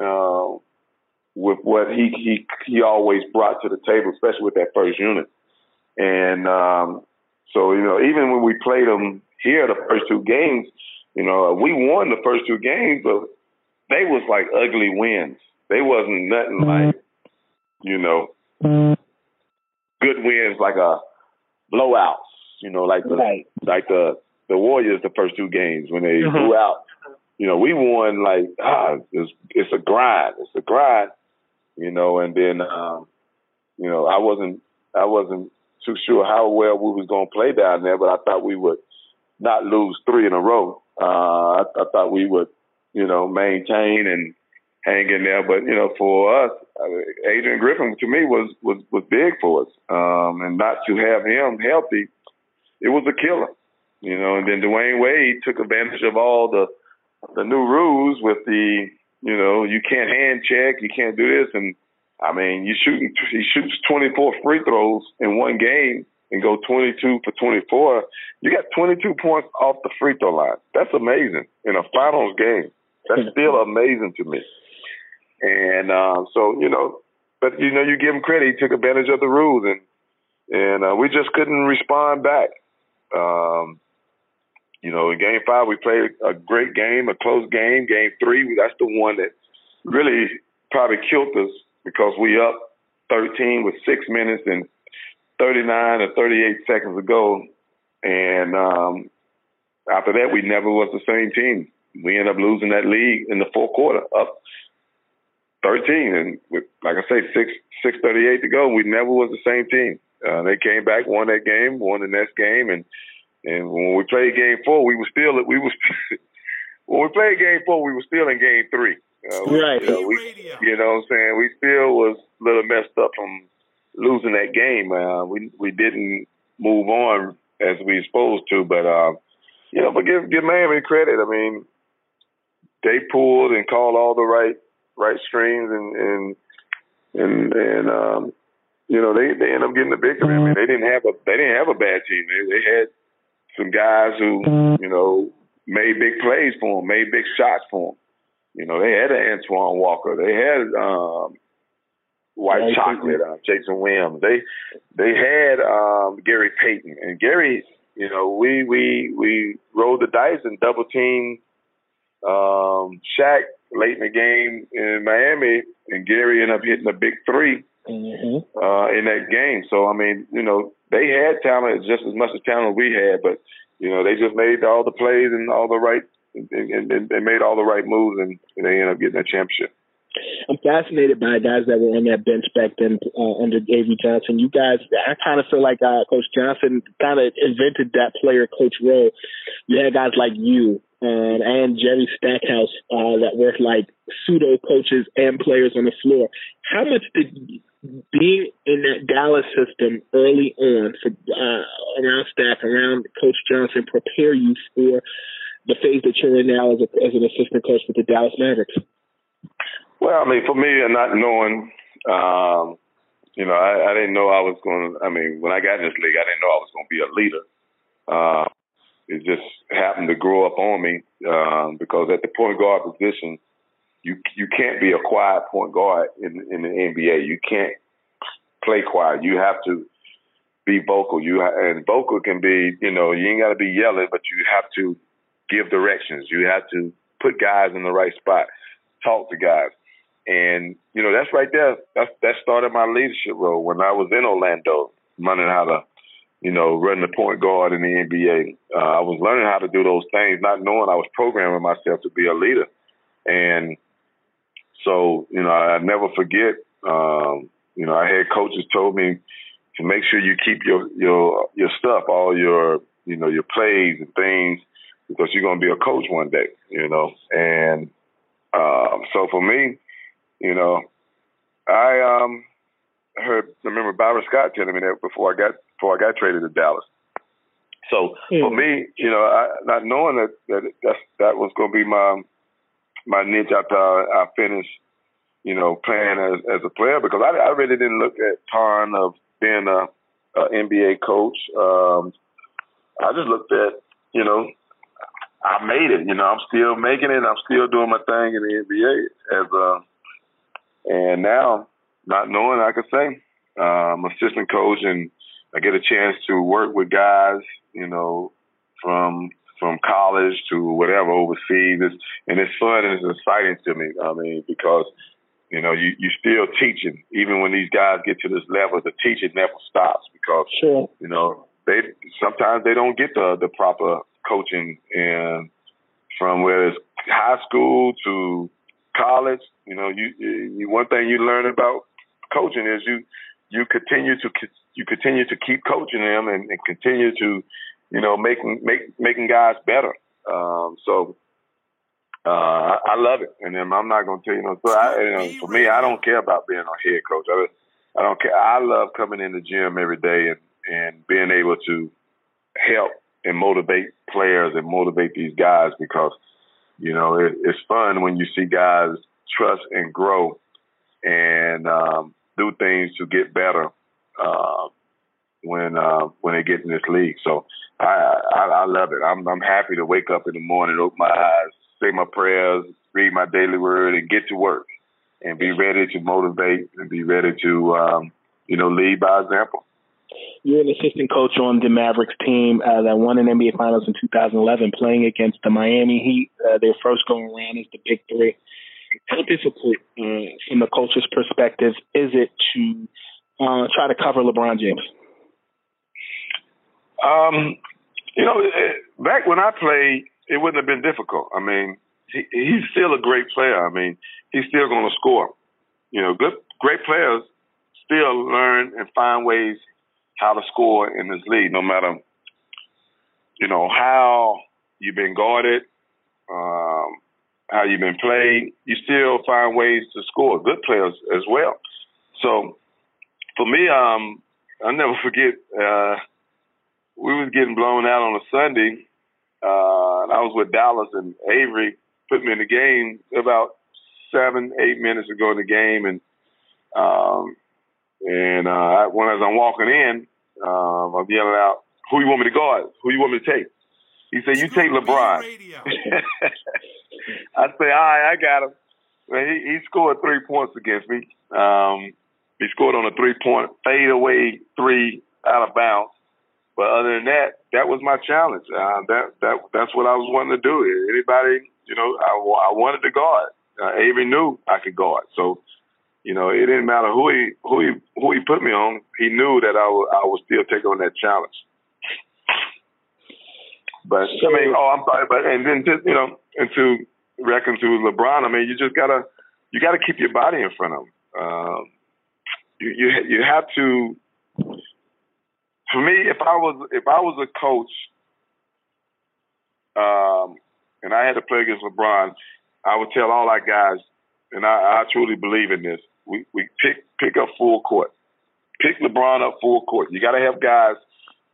uh, with what he he he always brought to the table, especially with that first unit. And um, so you know, even when we played them here, the first two games, you know, we won the first two games, but they was like ugly wins. They wasn't nothing like, you know, good wins like a blowouts, you know, like the right. like the the Warriors the first two games when they mm-hmm. blew out. You know, we won like ah, it's it's a grind, it's a grind, you know. And then, um, you know, I wasn't I wasn't too sure how well we was gonna play down there, but I thought we would not lose three in a row. Uh, I, I thought we would, you know, maintain and hang in there. But you know, for us, Adrian Griffin to me was was was big for us, um, and not to have him healthy, it was a killer. you know, and then Dwyane Wade took advantage of all the the new rules with the, you know, you can't hand check, you can't do this, and I mean, you shooting, he shoots 24 free throws in one game and go 22 for 24. You got 22 points off the free throw line. That's amazing in a finals game. That's [LAUGHS] still amazing to me. And uh, so, you know, but you know, you give him credit. He took advantage of the rules, and and uh, we just couldn't respond back. Um, you know, in Game Five, we played a great game, a close game. Game Three, that's the one that really probably killed us because we up 13 with six minutes and 39 or 38 seconds to go. And um, after that, we never was the same team. We ended up losing that league in the fourth quarter, up 13, and with, like I say, six six thirty eight to go. We never was the same team. Uh, they came back, won that game, won the next game, and and when we played game four, we were still we was [LAUGHS] when we played game four, we were still in game three. Uh, we, right. You know, we, you know what I'm saying? We still was a little messed up from losing that game. Uh, we we didn't move on as we supposed to, but uh, you know, but give give Miami credit. I mean, they pulled and called all the right right strings and and and, and um, you know they they ended up getting the victory. I mean, they didn't have a they didn't have a bad team. They, they had some guys who you know made big plays for them, made big shots for them. You know, they had an Antoine Walker. They had um, White Yeah, Chocolate, uh, Jason Williams. They they had um, Gary Payton and Gary. You know, we we we rolled the dice and double teamed um, Shaq late in the game in Miami, and Gary ended up hitting a big 3 Mm-hmm. uh, in that game. So I mean, you know, they had talent just as much as talent we had, but you know, they just made all the plays and all the right and, and, and they made all the right moves, and they ended up getting that championship. I'm fascinated by guys that were on that bench back then uh, under Avery Johnson. You guys, I kind of feel like uh, Coach Johnson kind of invented that player coach role. You had guys like you uh, and Jerry Stackhouse uh, that were like pseudo coaches and players on the floor. How much did being in that Dallas system early on for uh, around staff, around Coach Johnson, prepare you for the phase that you're in now as, a, as an assistant coach with the Dallas Mavericks? Well, I mean, for me, and not knowing, um, you know, I, I didn't know I was going to. I mean, when I got in this league, I didn't know I was going to be a leader. Uh, it just happened to grow up on me um, because at the point guard position, you you can't be a quiet point guard in in the NBA. You can't play quiet. You have to be vocal. You ha- and vocal can be, you know, you ain't got to be yelling, but you have to give directions. You have to put guys in the right spot, talk to guys. And you know that's right there. That's that started my leadership role when I was in Orlando, learning how to, you know, run the point guard in the NBA. Uh, I was learning how to do those things, not knowing I was programming myself to be a leader. And so, you know, I never forget. Um, you know, I had coaches told me to make sure you keep your your your stuff, all your you know your plays and things, because you're going to be a coach one day. You know, and um, so for me, you know, I um heard I remember Byron Scott telling me that before I got before I got traded to Dallas. So for me, you know, I, not knowing that that that's, that was going to be my my niche after I, I finished, you know, playing as as a player because I, I really didn't look at ton of being a, a NBA coach. Um, I just looked at, you know, I made it. You know, I'm still making it. I'm still doing my thing in the NBA as a, and now not knowing, I could say, um, assistant coach, and I get a chance to work with guys, you know, from from college to whatever overseas, it's, and it's fun and it's exciting to me. I mean, because you know you you still teaching even when these guys get to this level. The teaching never stops because Sure. you know they sometimes they don't get the the proper coaching and from where it's high school to college. You know, you, you one thing you learn about coaching is you you continue to you continue to keep coaching them and, and continue to you know making make making guys better. Um, so uh, I, I love it, and then I'm not going to tell you no. So I, you know, for me, I don't care about being a head coach. I, I don't care. I love coming in the gym every day and and being able to help and motivate players and motivate these guys because you know it, it's fun when you see guys trust and grow and um, do things to get better uh, when uh, when they get in this league. So I, I I love it. I'm I'm happy to wake up in the morning, open my eyes, say my prayers, read my daily word, and get to work and be ready to motivate and be ready to um, you know lead by example. You're an assistant coach on the Mavericks team uh, that won an NBA Finals in 2011, playing against the Miami Heat. Uh, their first going around is the Big Three. How difficult, uh, from the coach's perspective, is it to uh, try to cover LeBron James? Um, you know, back when I played, it wouldn't have been difficult. I mean, he, he's still a great player. I mean, he's still going to score. You know, good, great players still learn and find ways how to score in this league, no matter, you know, how you've been guarded, um, how you've been played. You still find ways to score. Good players as well. So, for me, um, I'll never [LAUGHS] forget. Uh, we was getting blown out on a Sunday. Uh, and I was with Dallas and Avery put me in the game about seven, eight minutes ago in the game, and um, and uh, when as I'm walking in, um, I'm yelling out, "Who you want me to guard? Who you want me to take?" He said, "You take LeBron." [LAUGHS] I say, "All right, I got him." Well, he, he scored three points against me. Um, he scored on a three-point fade-away three out of bounds. But other than that, that was my challenge. Uh, that that that's what I was wanting to do. Anybody, you know, I, I wanted to guard. Uh, Avery knew I could guard, so you know, it didn't matter who he who he who he put me on. He knew that I would I would still take on that challenge. But I mean, oh, I'm sorry, but and then just you know, and to reckon to LeBron, I mean, you just gotta you gotta keep your body in front of him. Um, you you you have to for me, if I was if I was a coach, um, and I had to play against LeBron, I would tell all our guys, and I, I truly believe in this. We we pick pick up full court, pick LeBron up full court. You got to have guys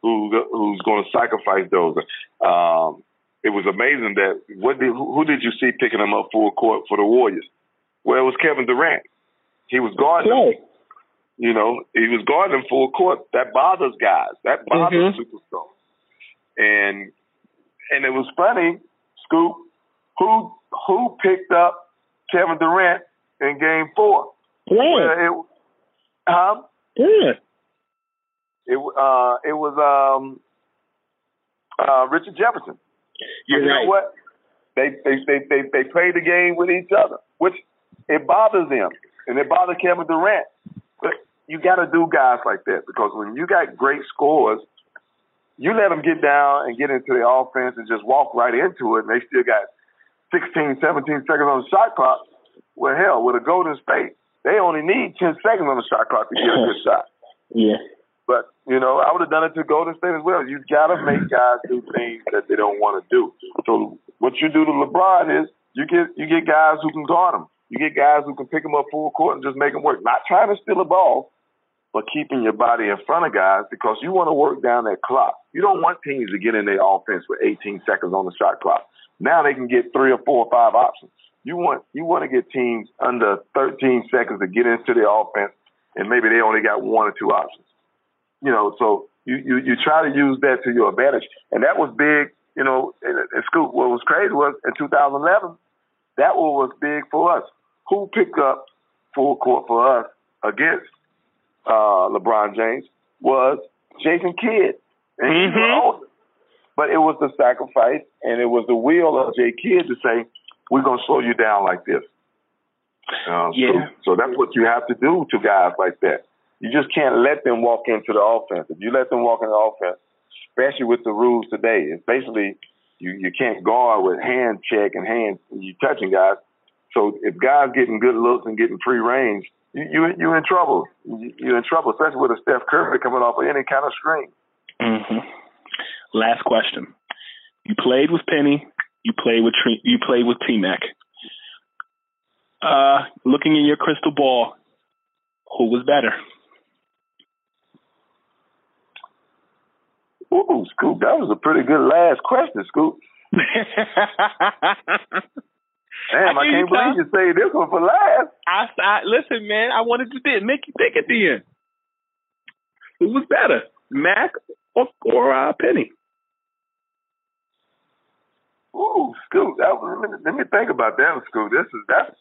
who who's going to sacrifice those. Um, it was amazing that what did who did you see picking him up full court for the Warriors? Well, it was Kevin Durant. He was guarding. Him. You know, he was guarding full court. That bothers guys. That bothers mm-hmm. superstars. And and it was funny, Scoop, who who picked up Kevin Durant in Game Four? It, huh? Yeah. It uh it was um uh Richard Jefferson. You're you right. know what? They they they they they play the game with each other, which it bothers them, and it bothers Kevin Durant But you got to do guys like that because when you got great scores, you let them get down and get into the offense and just walk right into it, and they still got 16, 17 seconds on the shot clock. Well, hell, with a Golden State, they only need 10 seconds on the shot clock to get a good [LAUGHS] shot. Yeah. But, you know, I would have done it to Golden State as well. You got to make guys do things that they don't want to do. So what you do to LeBron is you get you get guys who can guard him. You get guys who can pick him up full court and just make him work. Not trying to steal a ball, but keeping your body in front of guys because you want to work down that clock. You don't want teams to get in their offense with 18 seconds on the shot clock. Now they can get three or four or five options. You want you want to get teams under 13 seconds to get into the offense, and maybe they only got one or two options. You know, so you you, you try to use that to your advantage, and that was big. You know, in, in school, what was crazy was in 2011, that one was big for us. Who picked up full court for us against uh, LeBron James was Jason Kidd. And mm-hmm. But it was the sacrifice and it was the will of Jay Kidd to say, we're going to slow you down like this. Uh, yeah. So, so that's what you have to do to guys like that. You just can't let them walk into the offense. If you let them walk into the offense, especially with the rules today, it's basically you, you can't guard with hand check and hand you touching guys. So if guys getting good looks and getting free range, you you you're in trouble. You're in trouble, especially with a Steph Curry coming off of any kind of screen. Mm-hmm. Last question. You played with Penny. You played with you played with T Mac. Uh, looking in your crystal ball, who was better? Ooh, Scoop, that was a pretty good last question, Scoop. [LAUGHS] Damn, I, I can't believe you say this one for last. I, I listen, man. I wanted to th- make you think at the end. Who was better, Mac or, or uh, Penny? Ooh, Scoop, that was, let, me, let me think about that one, Scoop. This is that's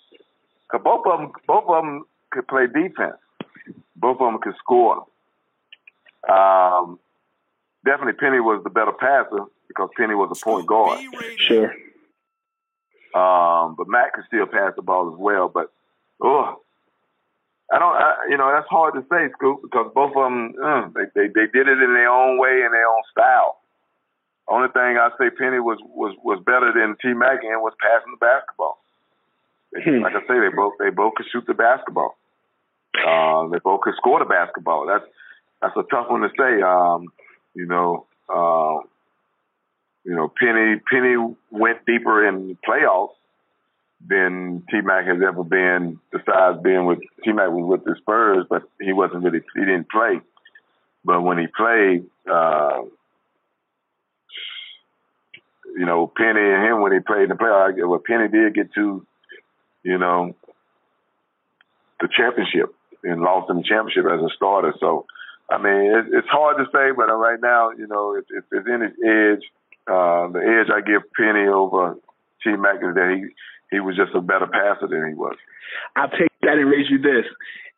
cause both of them, both of them could play defense. Both of them could score. Um, definitely Penny was the better passer because Penny was a point guard. Sure. Um, but Matt could still pass the ball as well. But oh, I don't. I, you know, that's hard to say, Scoop, because both of them uh, they, they they did it in their own way and their own style. Only thing I say Penny was was was better than T Mac in was passing the basketball. Like I say, they both they both could shoot the basketball. Uh, they both could score the basketball. That's that's a tough one to say. Um, you know, uh, you know, Penny Penny went deeper in playoffs than T Mac has ever been. Besides being with T Mac was with the Spurs, but he wasn't really he didn't play. But when he played, uh, you know, Penny and him when he played in the playoffs, well, Penny did get to, you know, the championship and lost in the championship as a starter. So, I mean, it, it's hard to say, but right now, you know, if, if there's any edge, uh, the edge I give Penny over T Mac is that he he was just a better passer than he was. I'll take that and raise you this.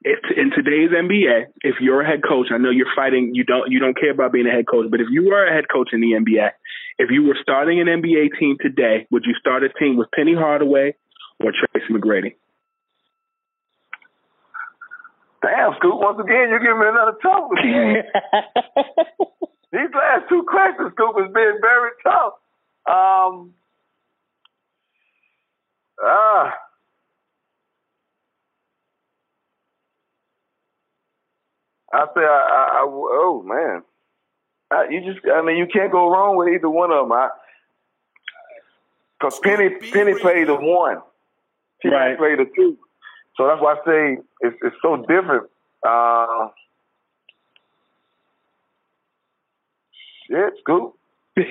If in today's NBA, if you're a head coach, I know you're fighting. You don't you don't care about being a head coach, but if you were a head coach in the NBA, if you were starting an NBA team today, would you start a team with Penny Hardaway or Tracy McGrady? Damn, Scoop, once again, you're giving me another tough [LAUGHS] one. [LAUGHS] These last two questions, Scoop, has been very tough. Um, ah. I say, I, I, I, you just, I mean, you can't go wrong with either one of them. I, Cause Penny, Penny played the one, T right. played the two. So that's why I say it's, it's so different. Uh, shit, Scoop. [LAUGHS]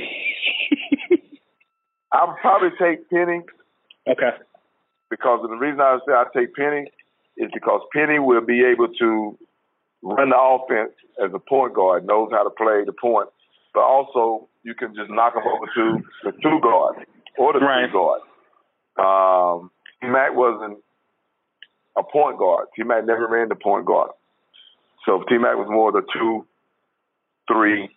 I'll probably take Penny. Okay. Because the reason I say I take Penny is because Penny will be able to run the offense as a point guard, knows how to play the point, but also you can just knock him over to the two guard or the right. three guard. Um, Mac wasn't a point guard. T Mac never ran the point guard. So T Mac was more the two, three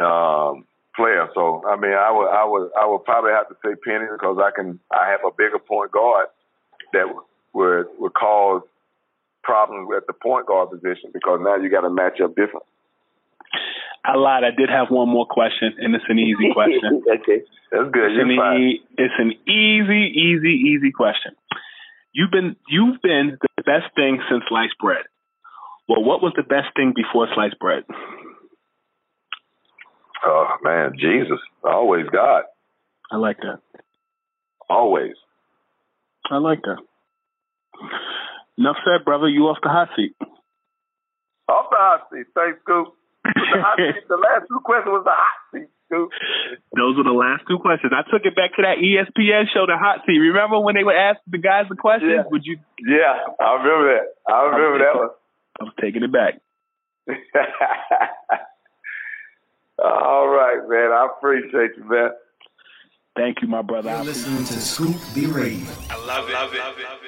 um, player. So I mean, I would, I would, I would probably have to say Penny because I can, I have a bigger point guard that would would cause problems at the point guard position because now you got to match up different. I lied. I did have one more question, and it's an easy question. [LAUGHS] okay, that's good. It's an, e- it's an easy, easy, easy question. You've been you've been the best thing since sliced bread. Well, what was the best thing before sliced bread? Oh man, Jesus, always God, I like that. always. I like that. Enough said, brother. You off the hot seat. Off the hot seat. Thanks, Scoop. The, hot seat, the last two questions was the hot seat, Scoop. Those were the last two questions. I took it back to that ESPN show, the hot seat. Remember when they would ask the guys the questions? Yeah. Would you? Yeah, I remember that. I remember that one. I was taking it back. [LAUGHS] All right, man. I appreciate you, man. Thank you, my brother. You're listening to Scoop B Radio. I love it. Love it.